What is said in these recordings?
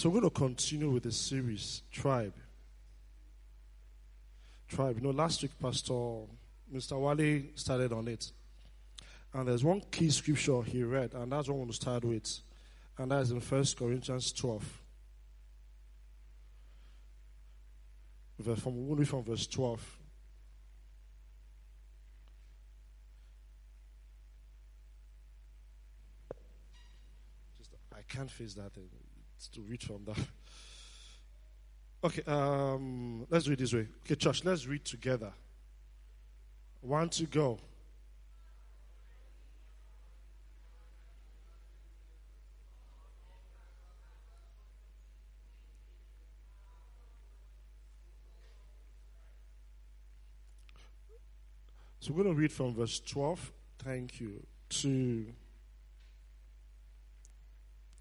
So we're going to continue with the series, Tribe. Tribe. You know, last week, Pastor Mr. Wale started on it. And there's one key scripture he read, and that's what I want to start with. And that is in 1 Corinthians 12. From, only from verse 12. Just, I can't face that. It's to read from that. Okay, um, let's read this way. Okay, church, let's read together. One to go. So we're going to read from verse 12, thank you, to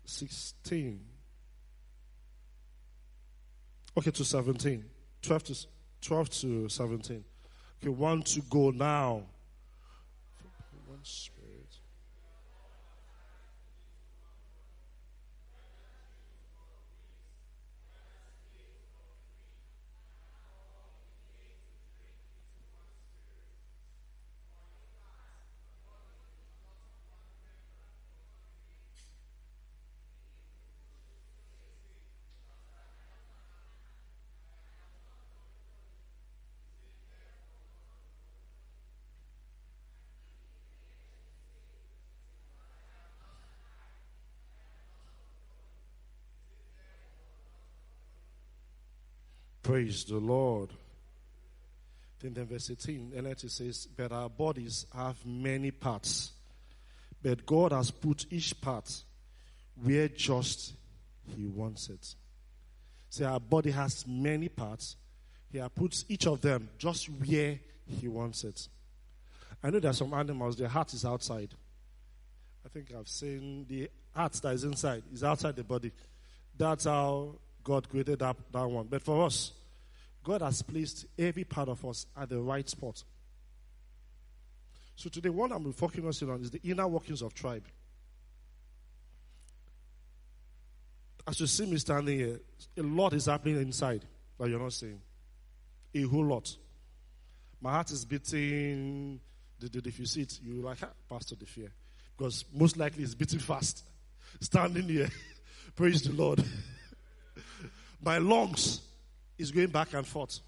16. Okay, to 17. 12 to, 12 to 17. Okay, one to go now. One spirit. Praise the Lord. Then, then verse 18, NLT says, But our bodies have many parts, but God has put each part where just He wants it. See, our body has many parts. He has put each of them just where He wants it. I know there are some animals, their heart is outside. I think I've seen the heart that is inside is outside the body. That's how God created that, that one. But for us, God has placed every part of us at the right spot. So today, what I'm focusing on is the inner workings of tribe. As you see me standing here, a lot is happening inside that you're not seeing. A whole lot. My heart is beating. If you see it, you're like, ah, Pastor, the fear. Because most likely it's beating fast. Standing here. Praise the Lord. My lungs is going back and forth.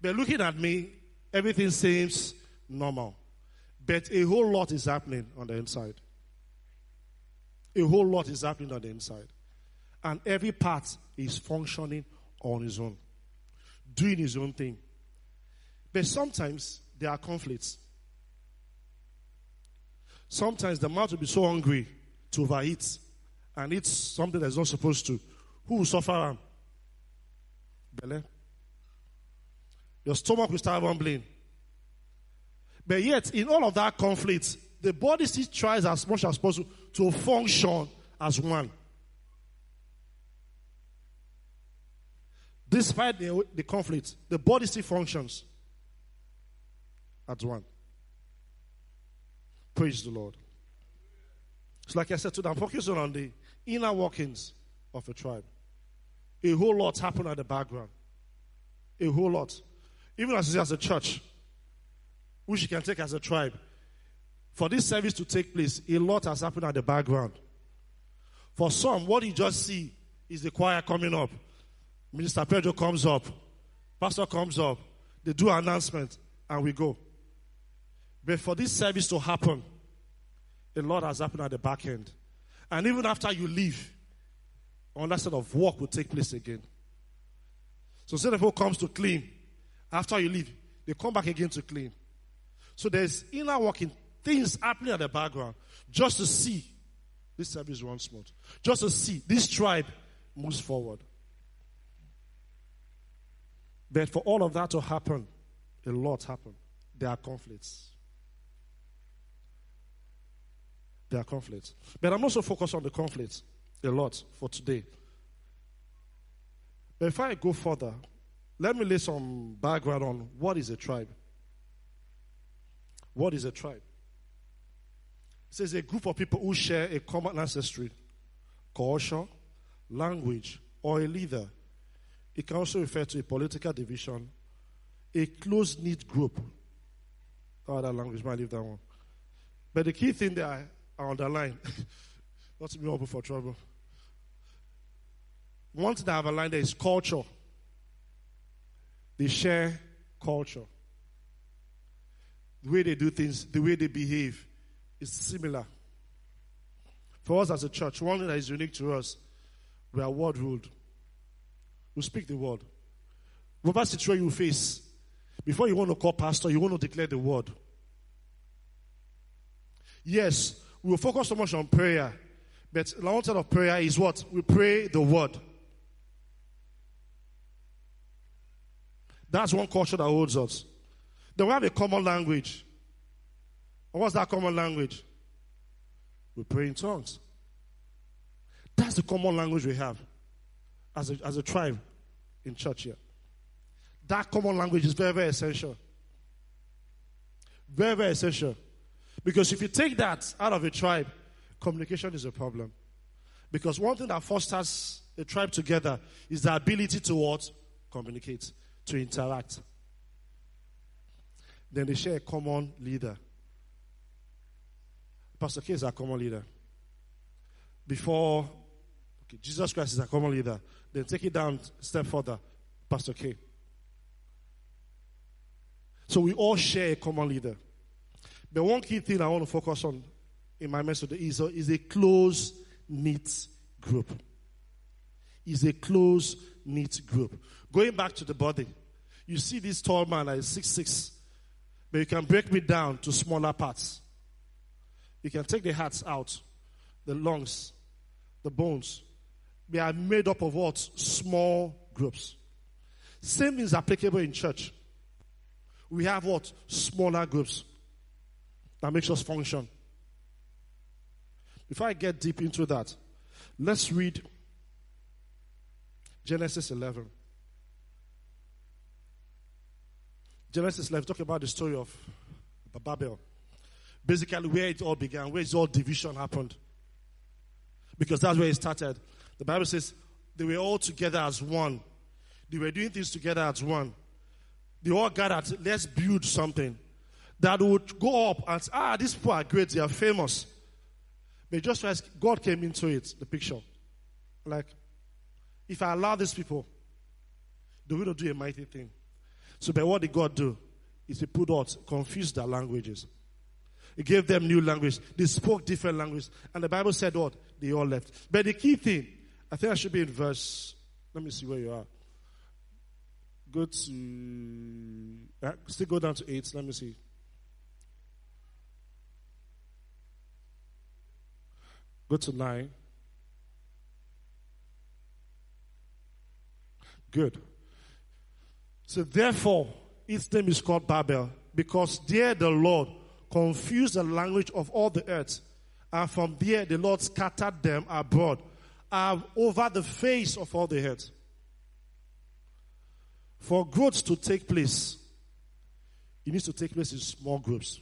But looking at me, everything seems normal. But a whole lot is happening on the inside. A whole lot is happening on the inside. And every part is functioning on its own, doing its own thing. But sometimes there are conflicts. Sometimes the mouth will be so hungry to overeat and eat something that's not supposed to. Who will suffer? Your stomach will start rumbling. But yet, in all of that conflict, the body still tries as much as possible to function as one. Despite the, the conflict, the body still functions as one. Praise the Lord. So, like I said today, I'm focusing on the inner workings of a tribe. A whole lot happened at the background. A whole lot. Even as, as a church, which you can take as a tribe. For this service to take place, a lot has happened at the background. For some, what you just see is the choir coming up. Minister Pedro comes up. Pastor comes up. They do announcement and we go. But for this service to happen, a lot has happened at the back end. And even after you leave, that sort of work will take place again. So instead who comes to clean, after you leave, they come back again to clean. So there's inner working things happening at the background just to see this service runs smooth. Just to see this tribe moves forward. But for all of that to happen, a lot happened. There are conflicts. There are conflicts. But I'm also focused on the conflicts a lot for today. But if I go further, let me lay some background on what is a tribe. What is a tribe? It says a group of people who share a common ancestry, culture, language, or a leader. It can also refer to a political division, a close knit group. Oh, that language, might leave that one. But the key thing that I, I underline, not to be open for trouble. One thing that I've aligned there is culture. They share culture. The way they do things, the way they behave is similar. For us as a church, one thing that is unique to us, we are word ruled. We speak the word. Whatever situation you face, before you want to call pastor, you want to declare the word. Yes, we will focus so much on prayer, but the term of prayer is what? We pray the word. That's one culture that holds us. Then we have a common language. What's that common language? We pray in tongues. That's the common language we have as a, as a tribe in church here. That common language is very, very essential. Very, very essential. Because if you take that out of a tribe, communication is a problem. Because one thing that fosters a tribe together is the ability to what? Communicate, to interact. Then they share a common leader. Pastor K is our common leader. Before, okay, Jesus Christ is our common leader. Then take it down step further, Pastor K. So we all share a common leader. But one key thing I want to focus on in my message is a, is a close knit group. Is a close knit group. Going back to the body, you see this tall man that is six six, but you can break me down to smaller parts. You can take the hearts out, the lungs, the bones. They are made up of what? Small groups. Same is applicable in church. We have what? Smaller groups that makes us function. Before I get deep into that, let's read Genesis 11. Genesis 11, talk about the story of Babel. Basically, where it all began, where it all division happened. Because that's where it started. The Bible says they were all together as one. They were doing things together as one. They all gathered, let's build something that would go up and ah, these people are great, they are famous. But just as God came into it, the picture. Like, if I allow these people, they will do a mighty thing. So, but what did God do? Is He put out, confused their languages. He gave them new language. They spoke different languages. And the Bible said what? They all left. But the key thing, I think I should be in verse, let me see where you are. Go to, uh, still go down to 8. Let me see. Go to 9. Good. So therefore, its name is called Babel, because there the Lord confused the language of all the earth. And from there the Lord scattered them abroad uh, over the face of all the earth. For growth to take place, it needs to take place in small groups.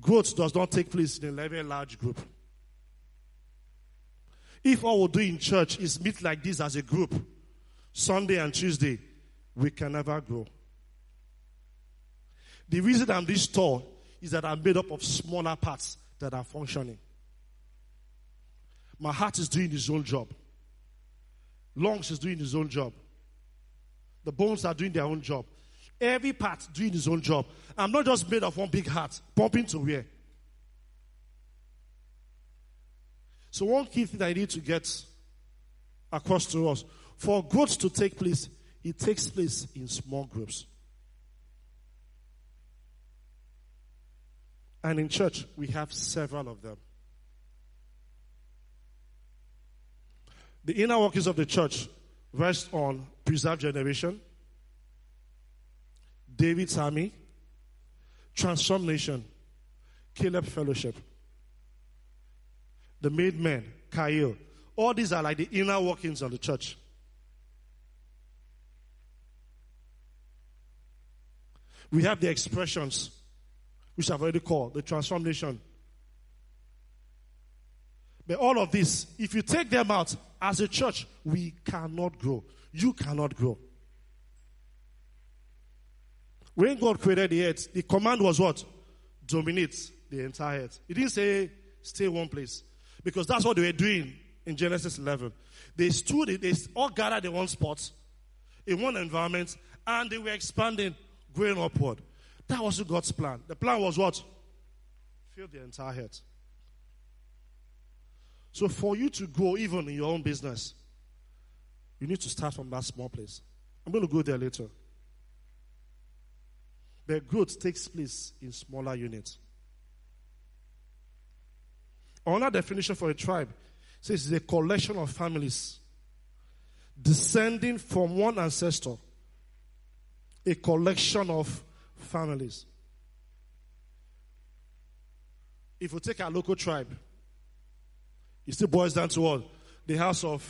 Growth does not take place in a very large group. If all we do in church is meet like this as a group, Sunday and Tuesday, we can never grow. The reason I'm this tall is that I'm made up of smaller parts that are functioning. My heart is doing its own job. Lungs is doing its own job. The bones are doing their own job. Every part doing its own job. I'm not just made of one big heart, pumping to where. So, one key thing I need to get across to us for growth to take place, it takes place in small groups. And in church, we have several of them. The inner workings of the church rest on preserved generation, David's army, transformation, Caleb fellowship, the made men, Kyle. All these are like the inner workings of the church. We have the expressions, which I've already called the transformation. But all of this, if you take them out as a church, we cannot grow. You cannot grow. When God created the earth, the command was what? Dominate the entire earth. He didn't say stay one place. Because that's what they were doing in Genesis 11. They stood, they all gathered in one spot, in one environment, and they were expanding, going upward. That wasn't God's plan. The plan was what? Fill the entire earth. So for you to grow even in your own business, you need to start from that small place. I'm going to go there later. But growth takes place in smaller units. Another definition for a tribe says it's a collection of families descending from one ancestor. A collection of families. If we take our local tribe, it still boils down to what? The house of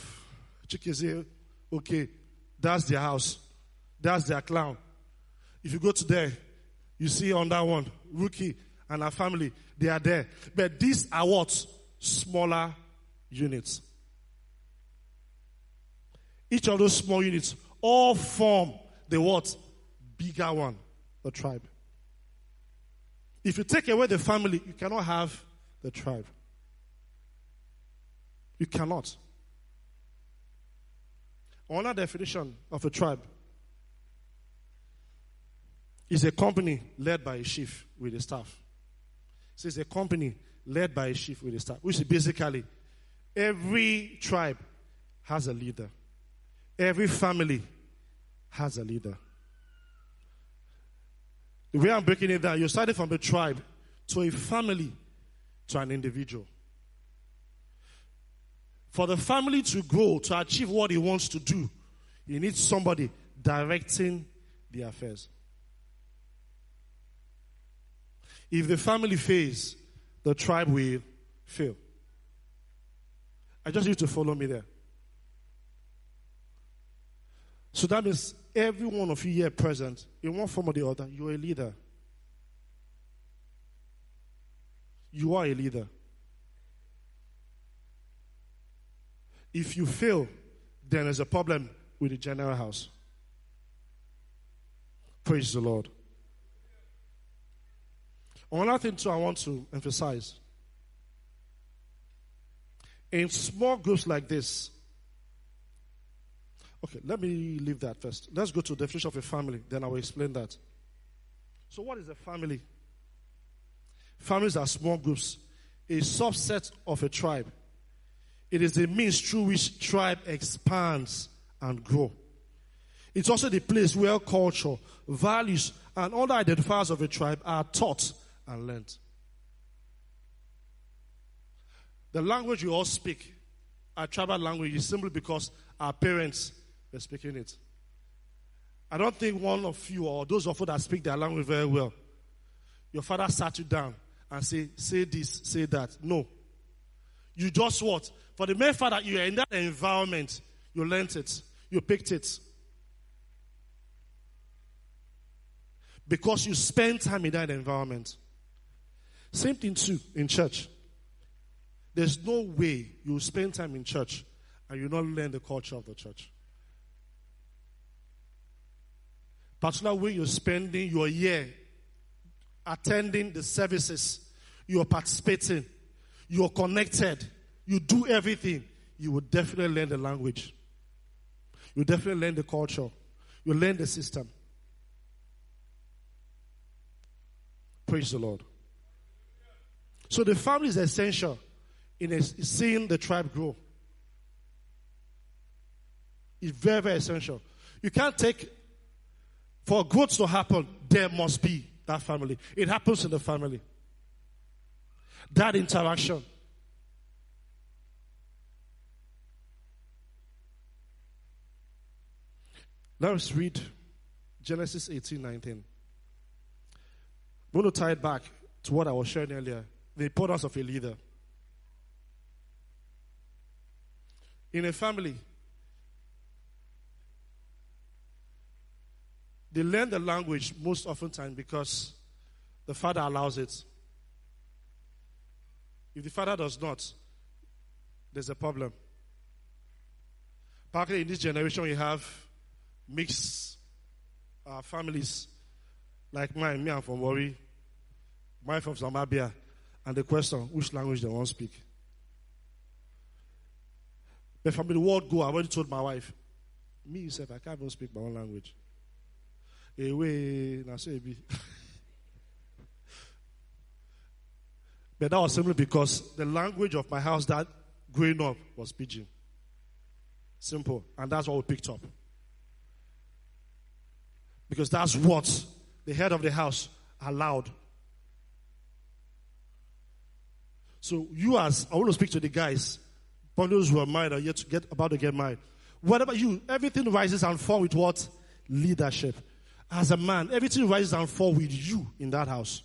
Chikizie, okay, that's their house. That's their clown. If you go to there, you see on that one, Rookie and her family, they are there. But these are what? Smaller units. Each of those small units all form the what? Bigger one, the tribe. If you take away the family, you cannot have the tribe. You cannot. Another definition of a tribe is a company led by a chief with a staff. So it's a company led by a chief with a staff, which is basically every tribe has a leader, every family has a leader. The way I'm breaking it down, you started from a tribe to a family to an individual. For the family to grow, to achieve what he wants to do, he needs somebody directing the affairs. If the family fails, the tribe will fail. I just need you to follow me there. So that means every one of you here present, in one form or the other, you're a leader. You are a leader. If you fail, then there's a problem with the general house. Praise the Lord. Another thing, too, I want to emphasize. In small groups like this, okay, let me leave that first. Let's go to the definition of a family, then I will explain that. So, what is a family? Families are small groups, a subset of a tribe it is the means through which tribe expands and grow. It's also the place where culture, values, and other identifiers of a tribe are taught and learned. The language we all speak, our tribal language, is simply because our parents were speaking it. I don't think one of you or those of you that speak their language very well, your father sat you down and say, say this, say that. No. You just what? For the mere fact that you are in that environment, you learned it, you picked it. Because you spend time in that environment. Same thing too in church. There's no way you spend time in church and you not learn the culture of the church. Particularly when you're spending your year attending the services, you're participating, you're connected, you do everything, you will definitely learn the language. You definitely learn the culture. You learn the system. Praise the Lord. So the family is essential in seeing the tribe grow. It's very, very essential. You can't take, for growth to happen, there must be that family. It happens in the family. That interaction. Let's read Genesis 18 19. I'm going to tie it back to what I was sharing earlier the importance of a leader. In a family, they learn the language most often time because the father allows it. If the father does not, there's a problem. Partly in this generation, you have mixed uh, families like mine. Me, I'm from Warri. Mine from Zambia. And the question, which language they want to speak? But from the word go, I already told my wife, me, yourself, I can't even speak my own language. Away, na it be. But that was simply because the language of my house that growing up was pidgin. Simple. And that's what we picked up. Because that's what the head of the house allowed. So you as I want to speak to the guys, those who are married or yet to get about to get married. Whatever you, everything rises and falls with what? Leadership. As a man, everything rises and falls with you in that house.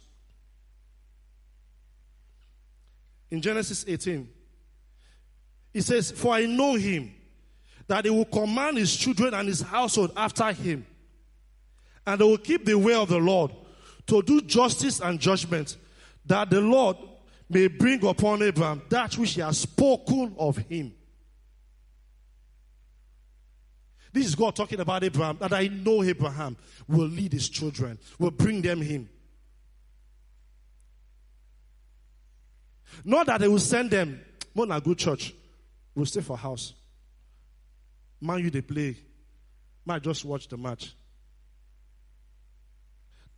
in Genesis 18. He says, For I know him, that he will command his children and his household after him, and they will keep the way of the Lord to do justice and judgment, that the Lord may bring upon Abraham that which he has spoken of him. This is God talking about Abraham, that I know Abraham will lead his children, will bring them him. Not that they will send them, more a good church. We'll stay for house. Man, you they play. Man, just watch the match.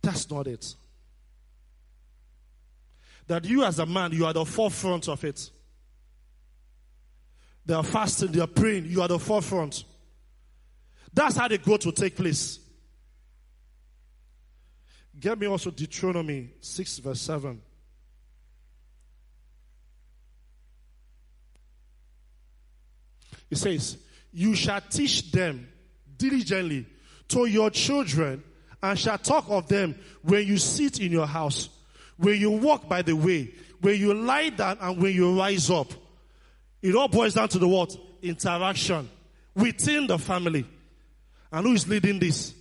That's not it. That you as a man, you are the forefront of it. They are fasting, they are praying, you are the forefront. That's how the growth will take place. Get me also Deuteronomy 6, verse 7. He says, You shall teach them diligently to your children and shall talk of them when you sit in your house, when you walk by the way, when you lie down and when you rise up. It all boils down to the what? Interaction within the family. And who is leading this?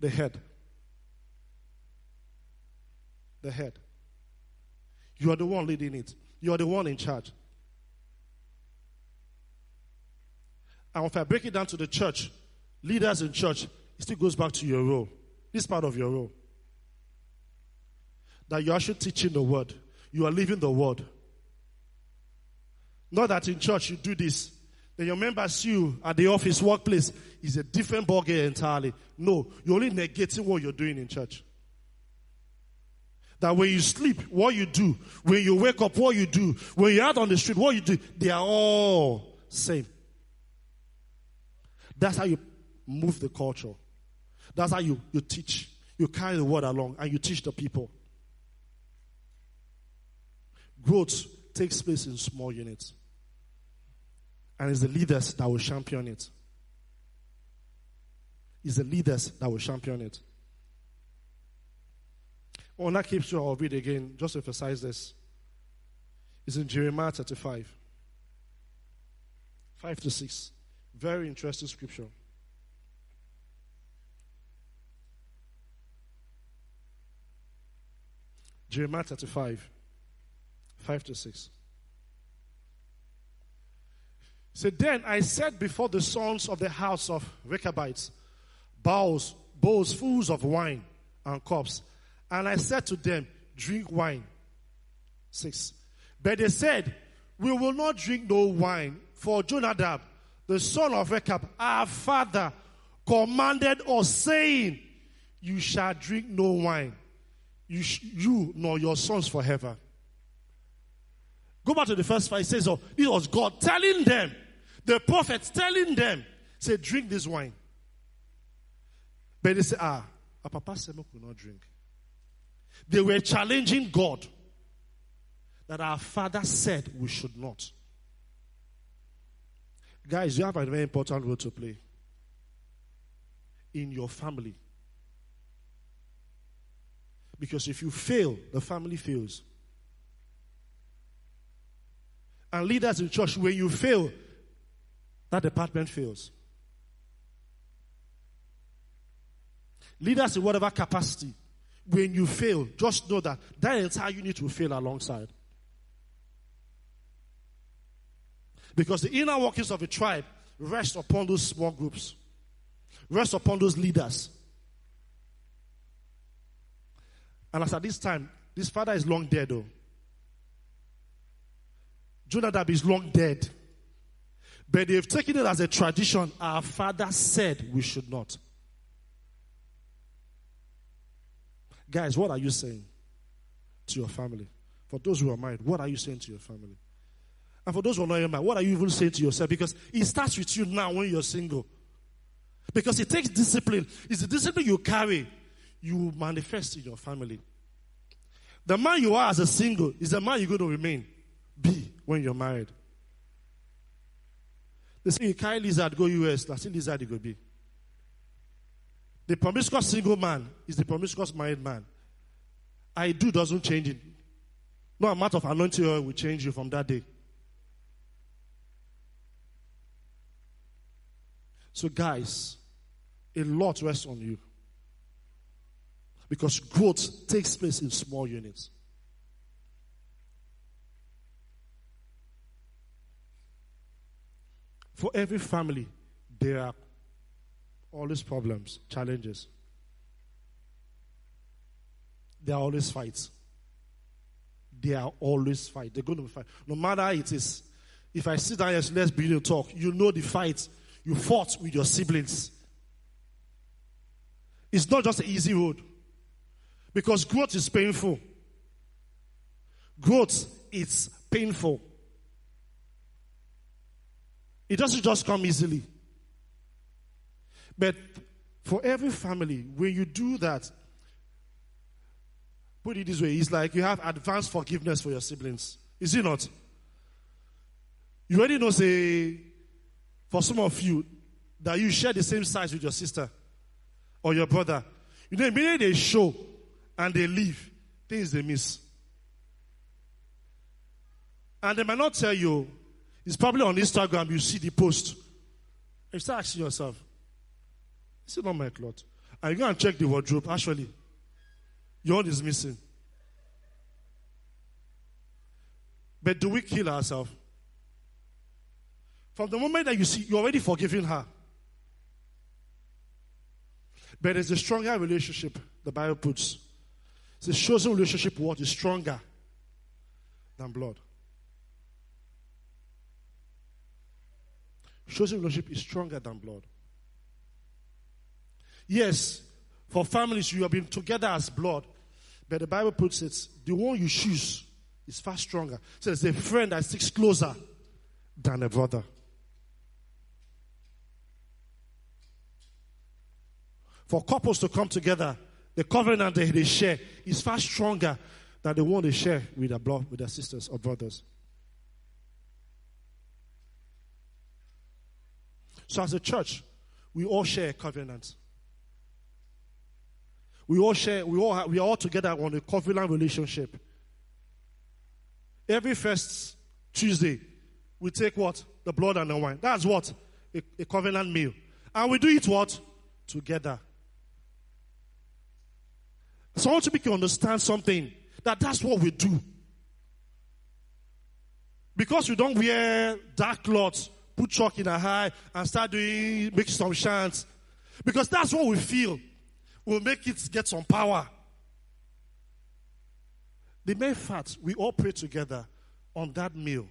The head. The head. You are the one leading it. You are the one in charge. And if I break it down to the church, leaders in church, it still goes back to your role. This part of your role. That you're actually teaching the word. You are living the word. Not that in church you do this. Then your members you at the office, workplace is a different ballgame entirely. No, you're only negating what you're doing in church. That when you sleep, what you do, when you wake up, what you do, when you're out on the street, what you do, they are all same. That's how you move the culture. That's how you, you teach. You carry the word along and you teach the people. Growth takes place in small units. And it's the leaders that will champion it. It's the leaders that will champion it. On that you, I'll read again, just to emphasize this. It's in Jeremiah 35, 5 to 6. Very interesting scripture. Jeremiah 35, 5 to 6. So then I said before the sons of the house of Rechabites, bowls, bowls full of wine and cups. And I said to them, drink wine. 6. But they said, we will not drink no wine for Jonadab the son of Rechab, our father, commanded us, saying, You shall drink no wine, you, sh- you nor your sons forever. Go back to the first five. It says, Oh, it was God telling them, the prophets telling them, say, drink this wine. But they say, Ah, our papa said, could not drink. They were challenging God that our father said we should not. Guys, you have a very important role to play in your family. Because if you fail, the family fails. And leaders in church, when you fail, that department fails. Leaders in whatever capacity, when you fail, just know that that entire unit will fail alongside. Because the inner workings of a tribe rest upon those small groups, rest upon those leaders. And as at this time, this father is long dead, though. Jonadab is long dead. But they've taken it as a tradition. Our father said we should not. Guys, what are you saying to your family? For those who are married, what are you saying to your family? And for those who are not married, what are you even saying to yourself? Because it starts with you now when you're single. Because it takes discipline. It's the discipline you carry, you manifest in your family. The man you are as a single is the man you're going to remain. Be when you're married. They say you carry lizard, go US, that's still lizard you go be. The promiscuous single man is the promiscuous married man. I do doesn't change it. No amount of anointing oil will change you from that day. So, guys, a lot rests on you. Because growth takes place in small units. For every family, there are always problems, challenges. There are always fights. There are always fights. They're going to be fight. No matter it is. If I sit down and let's begin to talk, you know the fight you fought with your siblings. It's not just an easy road. Because growth is painful. Growth is painful. It doesn't just come easily. But for every family, when you do that, put it this way, it's like you have advanced forgiveness for your siblings. Is it not? You already know, say, for some of you, that you share the same size with your sister or your brother. You know, immediately they show and they leave, things they miss. And they might not tell you, it's probably on Instagram, you see the post. You start asking yourself, is it not my cloth? And you go and check the wardrobe. Actually, your own is missing. But do we kill ourselves? From the moment that you see, you're already forgiving her. But it's a stronger relationship, the Bible puts. It's a chosen relationship what is stronger than blood. Chosen relationship is stronger than blood. Yes, for families, you have been together as blood, but the Bible puts it the one you choose is far stronger. It's a friend that sticks closer than a brother. For couples to come together, the covenant that they share is far stronger than the one they share with their blood, with their sisters or brothers. So, as a church, we all share a covenant. We all share, we all, we are all together on a covenant relationship. Every first Tuesday, we take what? The blood and the wine. That's what? A, a covenant meal. And we do it what? Together. So I want to make you understand something that that's what we do. Because we don't wear dark clothes, put chalk in our eye, and start doing, make some chants. Because that's what we feel. We'll make it get some power. The main fact, we all pray together on that meal.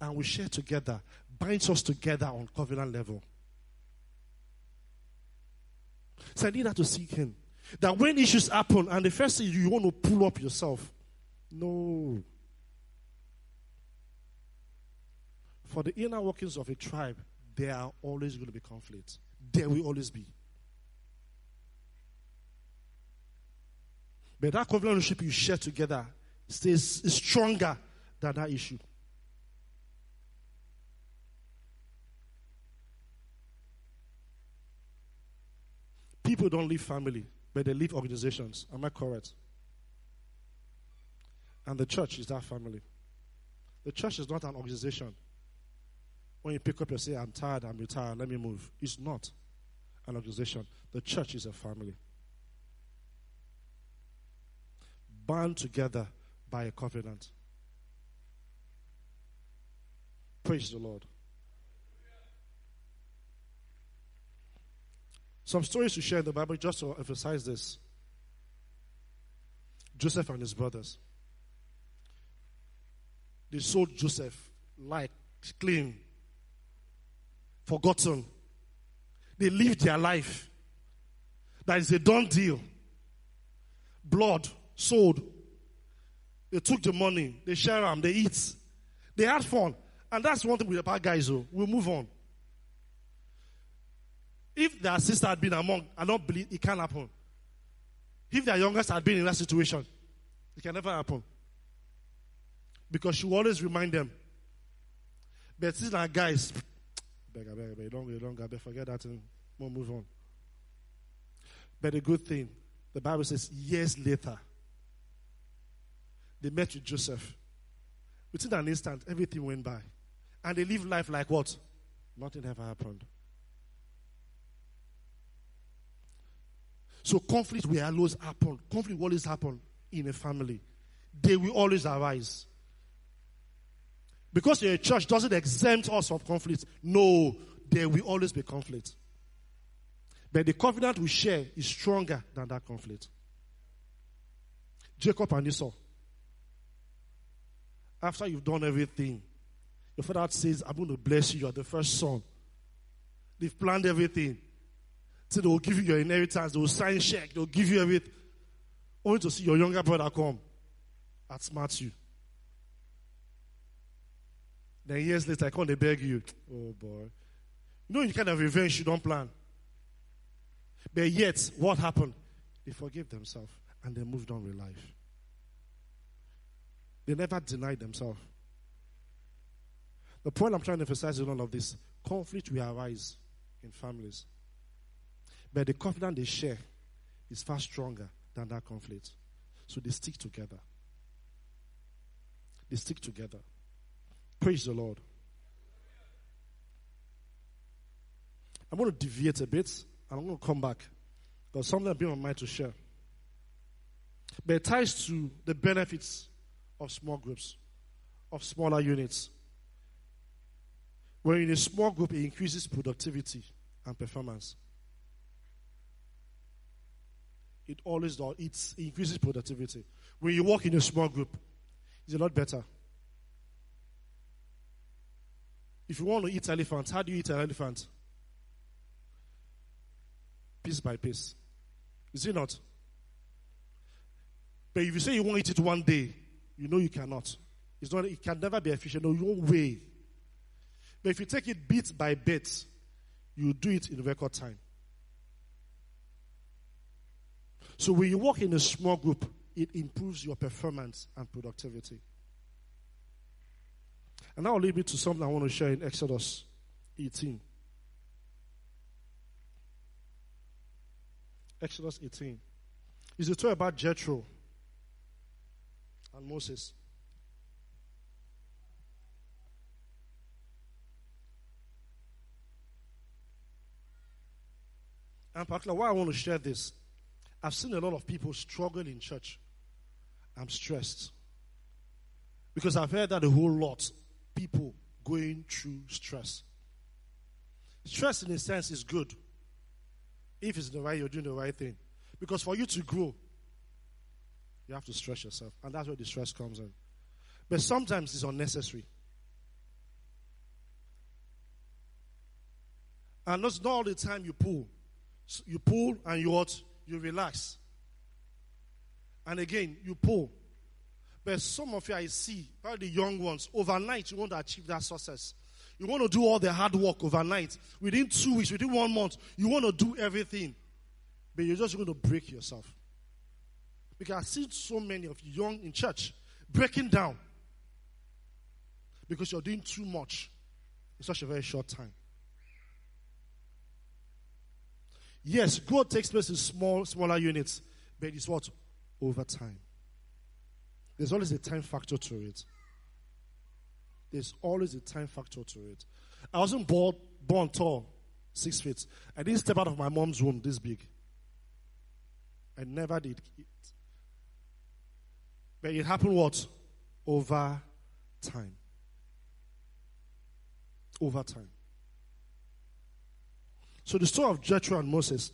And we share together, binds us together on covenant level. So I need that to seek Him. That when issues happen and the first thing you want to pull up yourself. No. For the inner workings of a tribe, there are always going to be conflicts. There will always be. But that covenant relationship you share together stays is stronger than that issue. People don't leave family but they leave organizations. Am I correct? And the church is that family. The church is not an organization. When you pick up, you say, I'm tired, I'm retired, let me move. It's not an organization. The church is a family. Bound together by a covenant. Praise the Lord. Some stories to share in the Bible just to emphasize this. Joseph and his brothers. They sold Joseph like clean, forgotten. They lived their life. That is a done deal. Blood sold. They took the money, they share them, they eat. They had fun. And that's one thing with the bad guys, though. We'll move on. If their sister had been among, I don't believe it can happen. If their youngest had been in that situation, it can never happen. Because she will always remind them. But these are guys, beg, beg, beg, don't, don't, beg, forget that and we'll move on. But the good thing, the Bible says, years later, they met with Joseph. Within an instant, everything went by. And they live life like what? Nothing ever happened. So conflict will always happen. Conflict will always happen in a family. They will always arise. Because your church doesn't exempt us from conflict. No, there will always be conflict. But the covenant we share is stronger than that conflict. Jacob and Esau. After you've done everything, your father says, I'm going to bless you. You are the first son. They've planned everything. So they will give you your inheritance. They will sign check. They will give you everything. Only to see your younger brother come. Outsmart you. Then years later, I come they beg you. Oh boy. You know, you kind of revenge you don't plan. But yet, what happened? They forgave themselves and they moved on with life. They never denied themselves. The point I'm trying to emphasize in all of this conflict will arise in families. But the confidence they share is far stronger than that conflict. So they stick together. They stick together. Praise the Lord. I'm going to deviate a bit and I'm going to come back. There's something I've been on my mind to share. But it ties to the benefits of small groups, of smaller units. When in a small group, it increases productivity and performance. It always does. It increases productivity. When you work in a small group, it's a lot better. If you want to eat elephant, how do you eat an elephant? Piece by piece. Is it not? But if you say you want to eat it one day, you know you cannot. It's not, it can never be efficient. No, you won't. But if you take it bit by bit, you do it in record time. So when you work in a small group, it improves your performance and productivity. And will lead me to something I want to share in Exodus 18. Exodus 18. It's a story about Jethro and Moses. And particularly, why I want to share this, I've seen a lot of people struggle in church. I'm stressed. Because I've heard that a whole lot people going through stress. Stress, in a sense, is good if it's the right, you're doing the right thing. Because for you to grow, you have to stress yourself. And that's where the stress comes in. But sometimes it's unnecessary. And that's not all the time you pull. You pull and you what? You relax. And again, you pull. But some of you I see, probably the young ones, overnight you want to achieve that success. You want to do all the hard work overnight. Within two weeks, within one month, you want to do everything. But you're just going to break yourself. Because I see so many of you young in church breaking down. Because you're doing too much in such a very short time. Yes, growth takes place in small, smaller units, but it's what? Over time. There's always a time factor to it. There's always a time factor to it. I wasn't born, born tall, six feet. I didn't step out of my mom's womb this big. I never did it. But it happened what? Over time. over time. So the story of Jethro and Moses.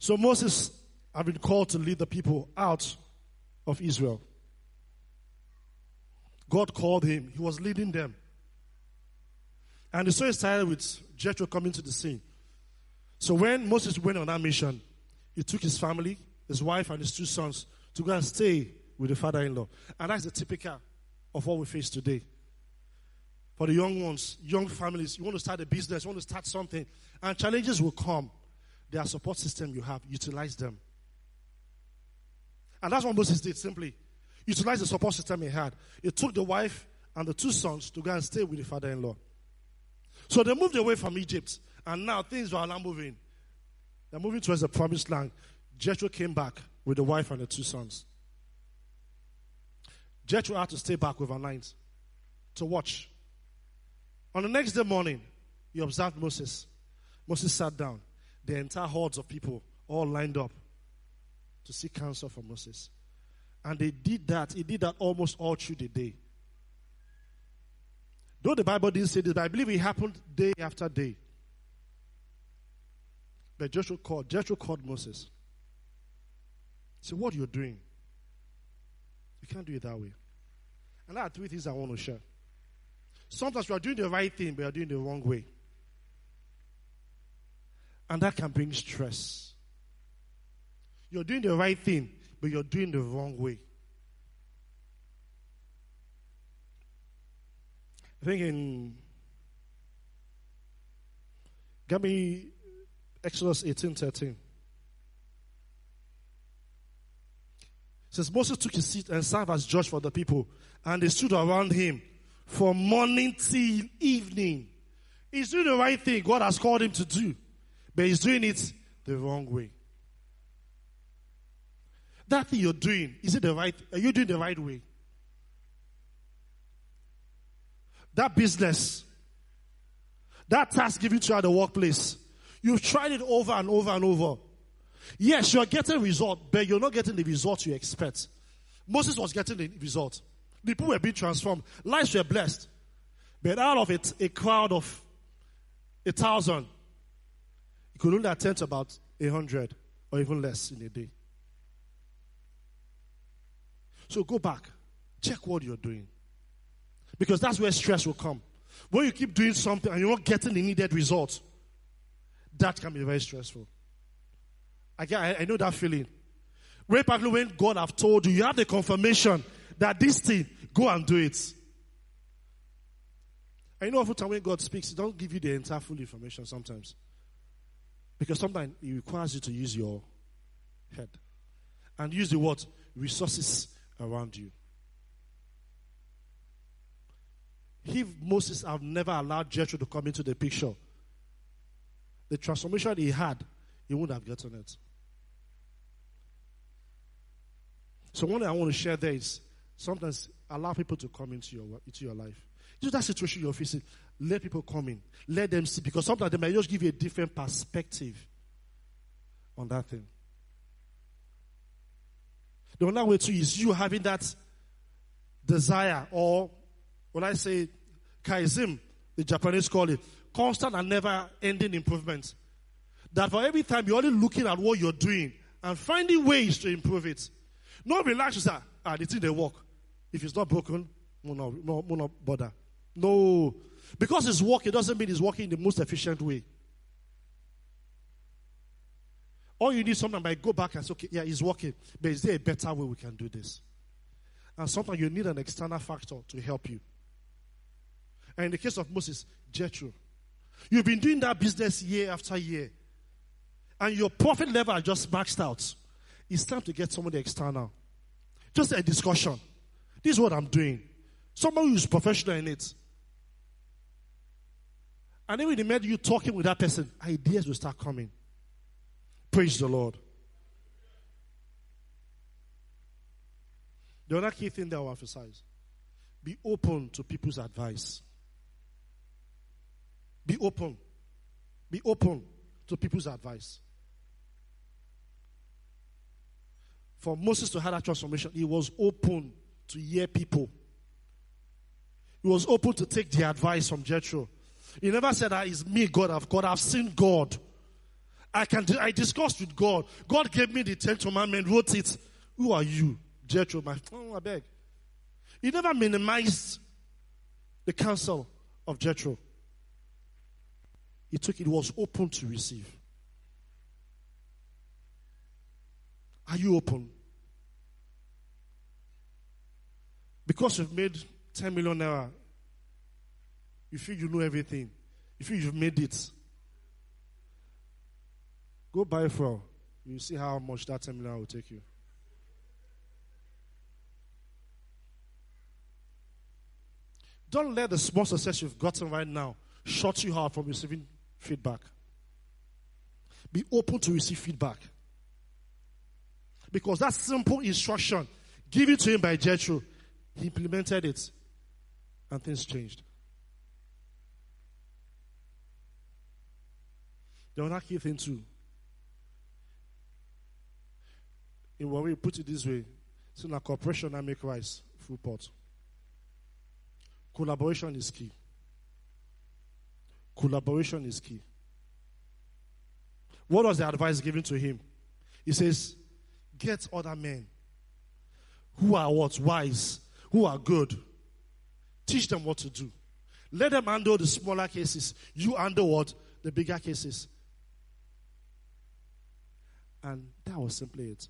So Moses had been called to lead the people out of Israel. God called him. He was leading them. And the story started with Jethro coming to the scene. So when Moses went on that mission, he took his family, his wife, and his two sons to go and stay with the father in law. And that's the typical of what we face today. For the young ones, young families, you want to start a business, you want to start something, and challenges will come. There are support system you have, utilize them. And that's what Moses did simply. Utilize the support system he had. He took the wife and the two sons to go and stay with the father in law. So they moved away from Egypt, and now things are now moving. They're moving towards the promised land. Jethro came back with the wife and the two sons. Jethro had to stay back overnight to watch. On the next day morning, he observed Moses. Moses sat down. The entire hordes of people all lined up to seek counsel from Moses. And they did that. He did that almost all through the day. Though the Bible didn't say this, but I believe it happened day after day. But Joshua called, Joshua called Moses. He said, What are you doing? You can't do it that way. And there are three things I want to share. Sometimes you are doing the right thing, but you are doing the wrong way. And that can bring stress. You're doing the right thing, but you're doing the wrong way. I think in Get me Exodus 18 13. says Moses took his seat and served as judge for the people, and they stood around him from morning till evening. He's doing the right thing God has called him to do, but he's doing it the wrong way. That thing you're doing, is it the right? Are you doing the right way? That business, that task given to you at the workplace, you've tried it over and over and over. Yes, you are getting result, but you're not getting the result you expect. Moses was getting the result. People were being transformed. Lives were blessed. But out of it, a crowd of a thousand, you could only attend to about a hundred or even less in a day. So go back, check what you're doing. Because that's where stress will come. When you keep doing something and you're not getting the needed results, that can be very stressful. I, I know that feeling. Way back when God have told you, you have the confirmation that this thing, go and do it. I know often when God speaks, He don't give you the entire full information sometimes. Because sometimes He requires you to use your head. And use the word resources around you. If Moses have never allowed Jethro to come into the picture, the transformation he had, he wouldn't have gotten it. So one thing I want to share there is sometimes allow people to come into your into your life. Into that situation you're facing, let people come in. Let them see because sometimes they might just give you a different perspective on that thing. The other way too is you having that desire, or when I say kaizen, the Japanese call it, constant and never ending improvement. That for every time you're only looking at what you're doing and finding ways to improve it. Not relax, sir. Ah, the thing they work. If it's not broken, no, no, no, no bother. No. Because it's working doesn't mean it's working in the most efficient way. All you need sometimes might go back and say, okay, yeah, it's working. But is there a better way we can do this? And sometimes you need an external factor to help you. And in the case of Moses, Jethro. You've been doing that business year after year. And your profit level just maxed out. It's time to get somebody external. Just a discussion. This is what I'm doing. Someone who's professional in it. And then when they met you talking with that person, ideas will start coming. Praise the Lord. The other key thing that I will emphasize be open to people's advice. Be open. Be open to people's advice. For Moses to have that transformation, he was open to hear people. He was open to take the advice from Jethro. He never said that it's me, God of God. I've seen God. I can I discussed with God. God gave me the Ten Commandments, wrote it. Who are you? Jethro, my oh, I beg. He never minimized the counsel of Jethro. He took it, was open to receive. Are you open? Because you've made 10 million naira, you feel you know everything. You feel you've made it. Go buy fuel. You see how much that 10 million will take you. Don't let the small success you've gotten right now shut you out from receiving feedback. Be open to receive feedback. Because that simple instruction given to him by Jethro, he implemented it and things changed. The other key thing too. In what we put it this way, so now cooperation I make rice full pot. Collaboration is key. Collaboration is key. What was the advice given to him? He says, Get other men who are what? Wise, who are good. Teach them what to do. Let them handle the smaller cases. You handle what? The bigger cases. And that was simply it.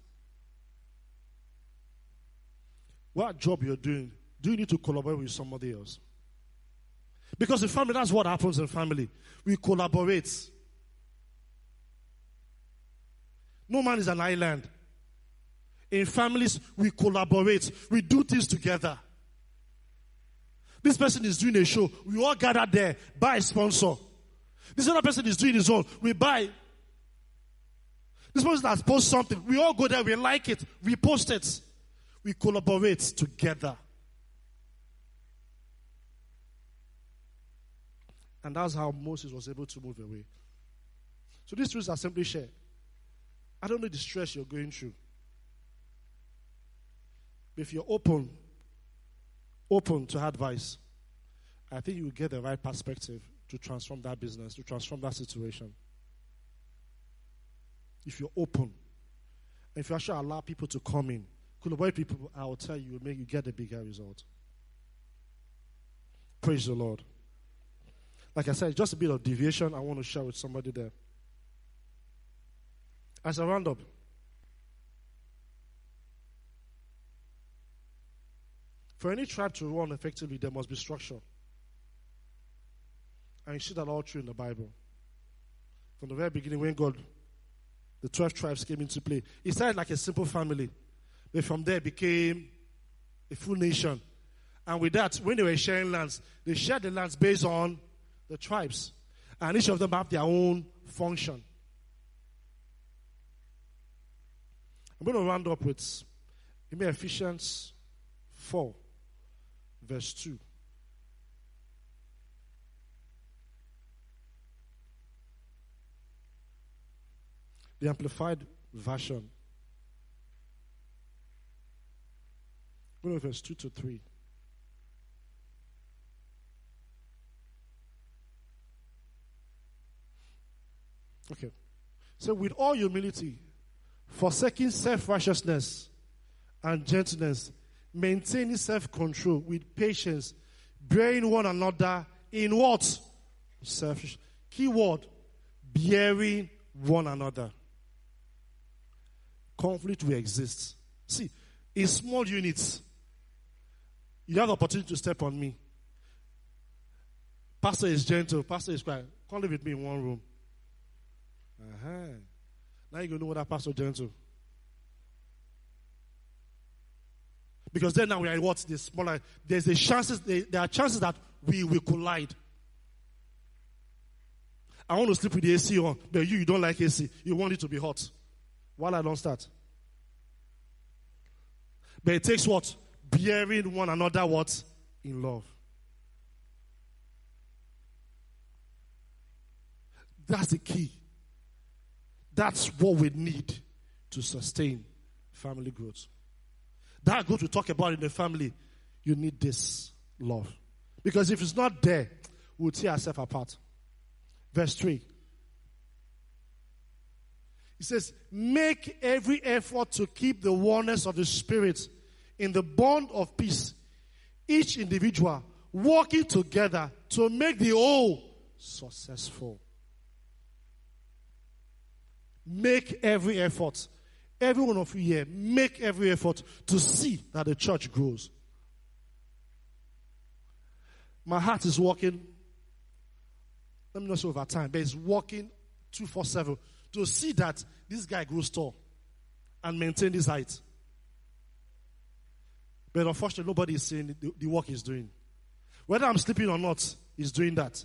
What job you're doing, do you need to collaborate with somebody else? Because in family, that's what happens in family. We collaborate. No man is an island. In families, we collaborate. We do things together. This person is doing a show. We all gather there, buy a sponsor. This other person is doing his own. We buy. This person has posted something. We all go there. We like it. We post it. We collaborate together. And that's how Moses was able to move away. So these truths are simply shared. I don't know the stress you're going through. But if you're open, open to advice, I think you will get the right perspective to transform that business, to transform that situation. If you're open, if you actually allow people to come in, collaborate people, I will tell you, will make you get a bigger result. Praise the Lord. Like I said, just a bit of deviation I want to share with somebody there. As a roundup, for any tribe to run effectively, there must be structure. And you see that all through in the Bible. From the very beginning, when God, the 12 tribes came into play, it started like a simple family. But from there, became a full nation. And with that, when they were sharing lands, they shared the lands based on the tribes. And each of them have their own function. I'm going to round up with give me Ephesians 4, verse 2. The Amplified Version. Go to verse 2 to 3. Okay. So, with all humility, forsaking self righteousness and gentleness, maintaining self control with patience, bearing one another in what? Selfish. Keyword bearing one another. Conflict will exist. See, in small units, you have the opportunity to step on me. Pastor is gentle, pastor is quiet. Come live with me in one room. Uh-huh. Now you're going to know what that pastor gentle. Because then now we are what the smaller. There's a chances. There are chances that we will collide. I want to sleep with the AC on, but you, you don't like AC. You want it to be hot. While I don't start. But it takes what? Bearing one another what? In love. That's the key. That's what we need to sustain family growth. That growth we talk about in the family, you need this love. Because if it's not there, we'll tear ourselves apart. Verse 3. He says, Make every effort to keep the oneness of the Spirit in the bond of peace. Each individual working together to make the whole successful. Make every effort. Every one of you here, make every effort to see that the church grows. My heart is working, let me not say over time, but it's working 247 to see that this guy grows tall and maintain this height. But unfortunately, nobody is seeing the, the work he's doing. Whether I'm sleeping or not, he's doing that.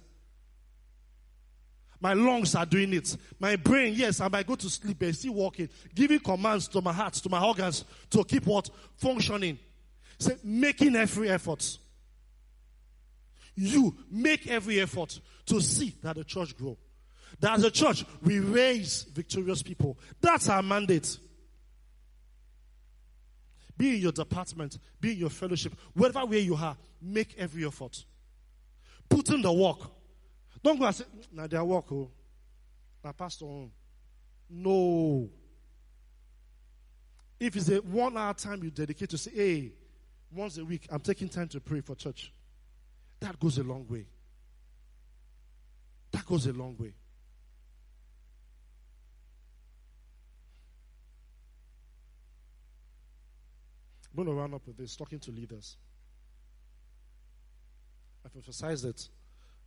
My lungs are doing it. My brain, yes, I might go to sleep, but still working, giving commands to my heart, to my organs to keep what? Functioning. Say, making every effort. You make every effort to see that the church grow. That as a church, we raise victorious people. That's our mandate. Be in your department, be in your fellowship, wherever where you are, make every effort. Put in the work. Don't go and say, mm, now they are work, oh. Now, Pastor, oh. no. If it's a one hour time you dedicate to say, hey, once a week, I'm taking time to pray for church, that goes a long way. That goes a long way. I'm going to round up with this, talking to leaders. I've emphasized it.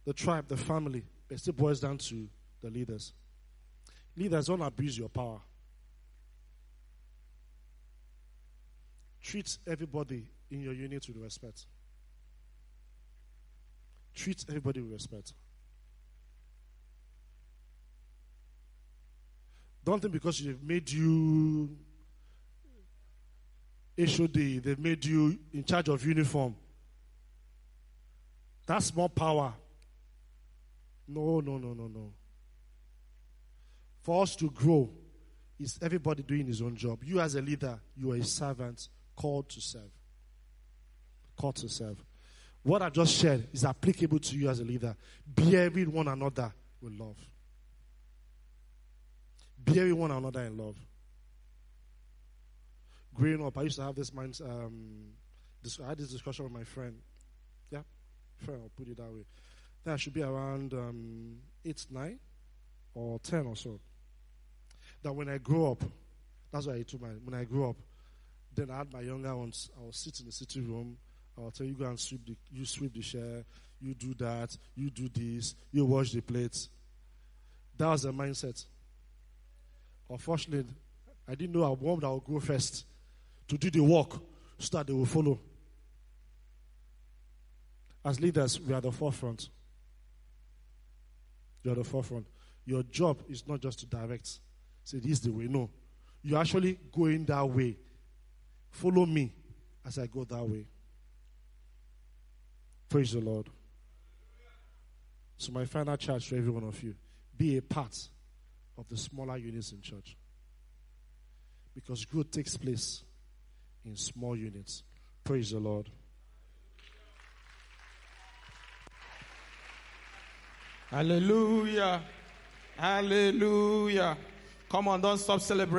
The tribe, the family, it still boils down to the leaders. Leaders, don't abuse your power. Treat everybody in your unit with respect. Treat everybody with respect. Don't think because they've made you HOD, they've made you in charge of uniform. That's more power. No, no, no, no, no. For us to grow, is everybody doing his own job. You, as a leader, you are a servant called to serve. Called to serve. What I just shared is applicable to you as a leader. Bearing one another with love. Bearing one another in love. Growing up, I used to have this mind. Um, this, I had this discussion with my friend. Yeah, friend. I'll put it that way. That should be around um, eight, nine, or ten or so. That when I grow up, that's why I told my when I grew up, then I had my younger ones. I will sit in the sitting room. I'll tell you go and sweep the you sweep the chair, you do that, you do this, you wash the plates. That was the mindset. Unfortunately, I didn't know one that would go first to do the work so that they will follow. As leaders, we are the forefront. You are the forefront. Your job is not just to direct, say, this is the way. No. You're actually going that way. Follow me as I go that way. Praise the Lord. So, my final charge to every one of you be a part of the smaller units in church. Because growth takes place in small units. Praise the Lord. Hallelujah. Hallelujah. Come on, don't stop celebrating.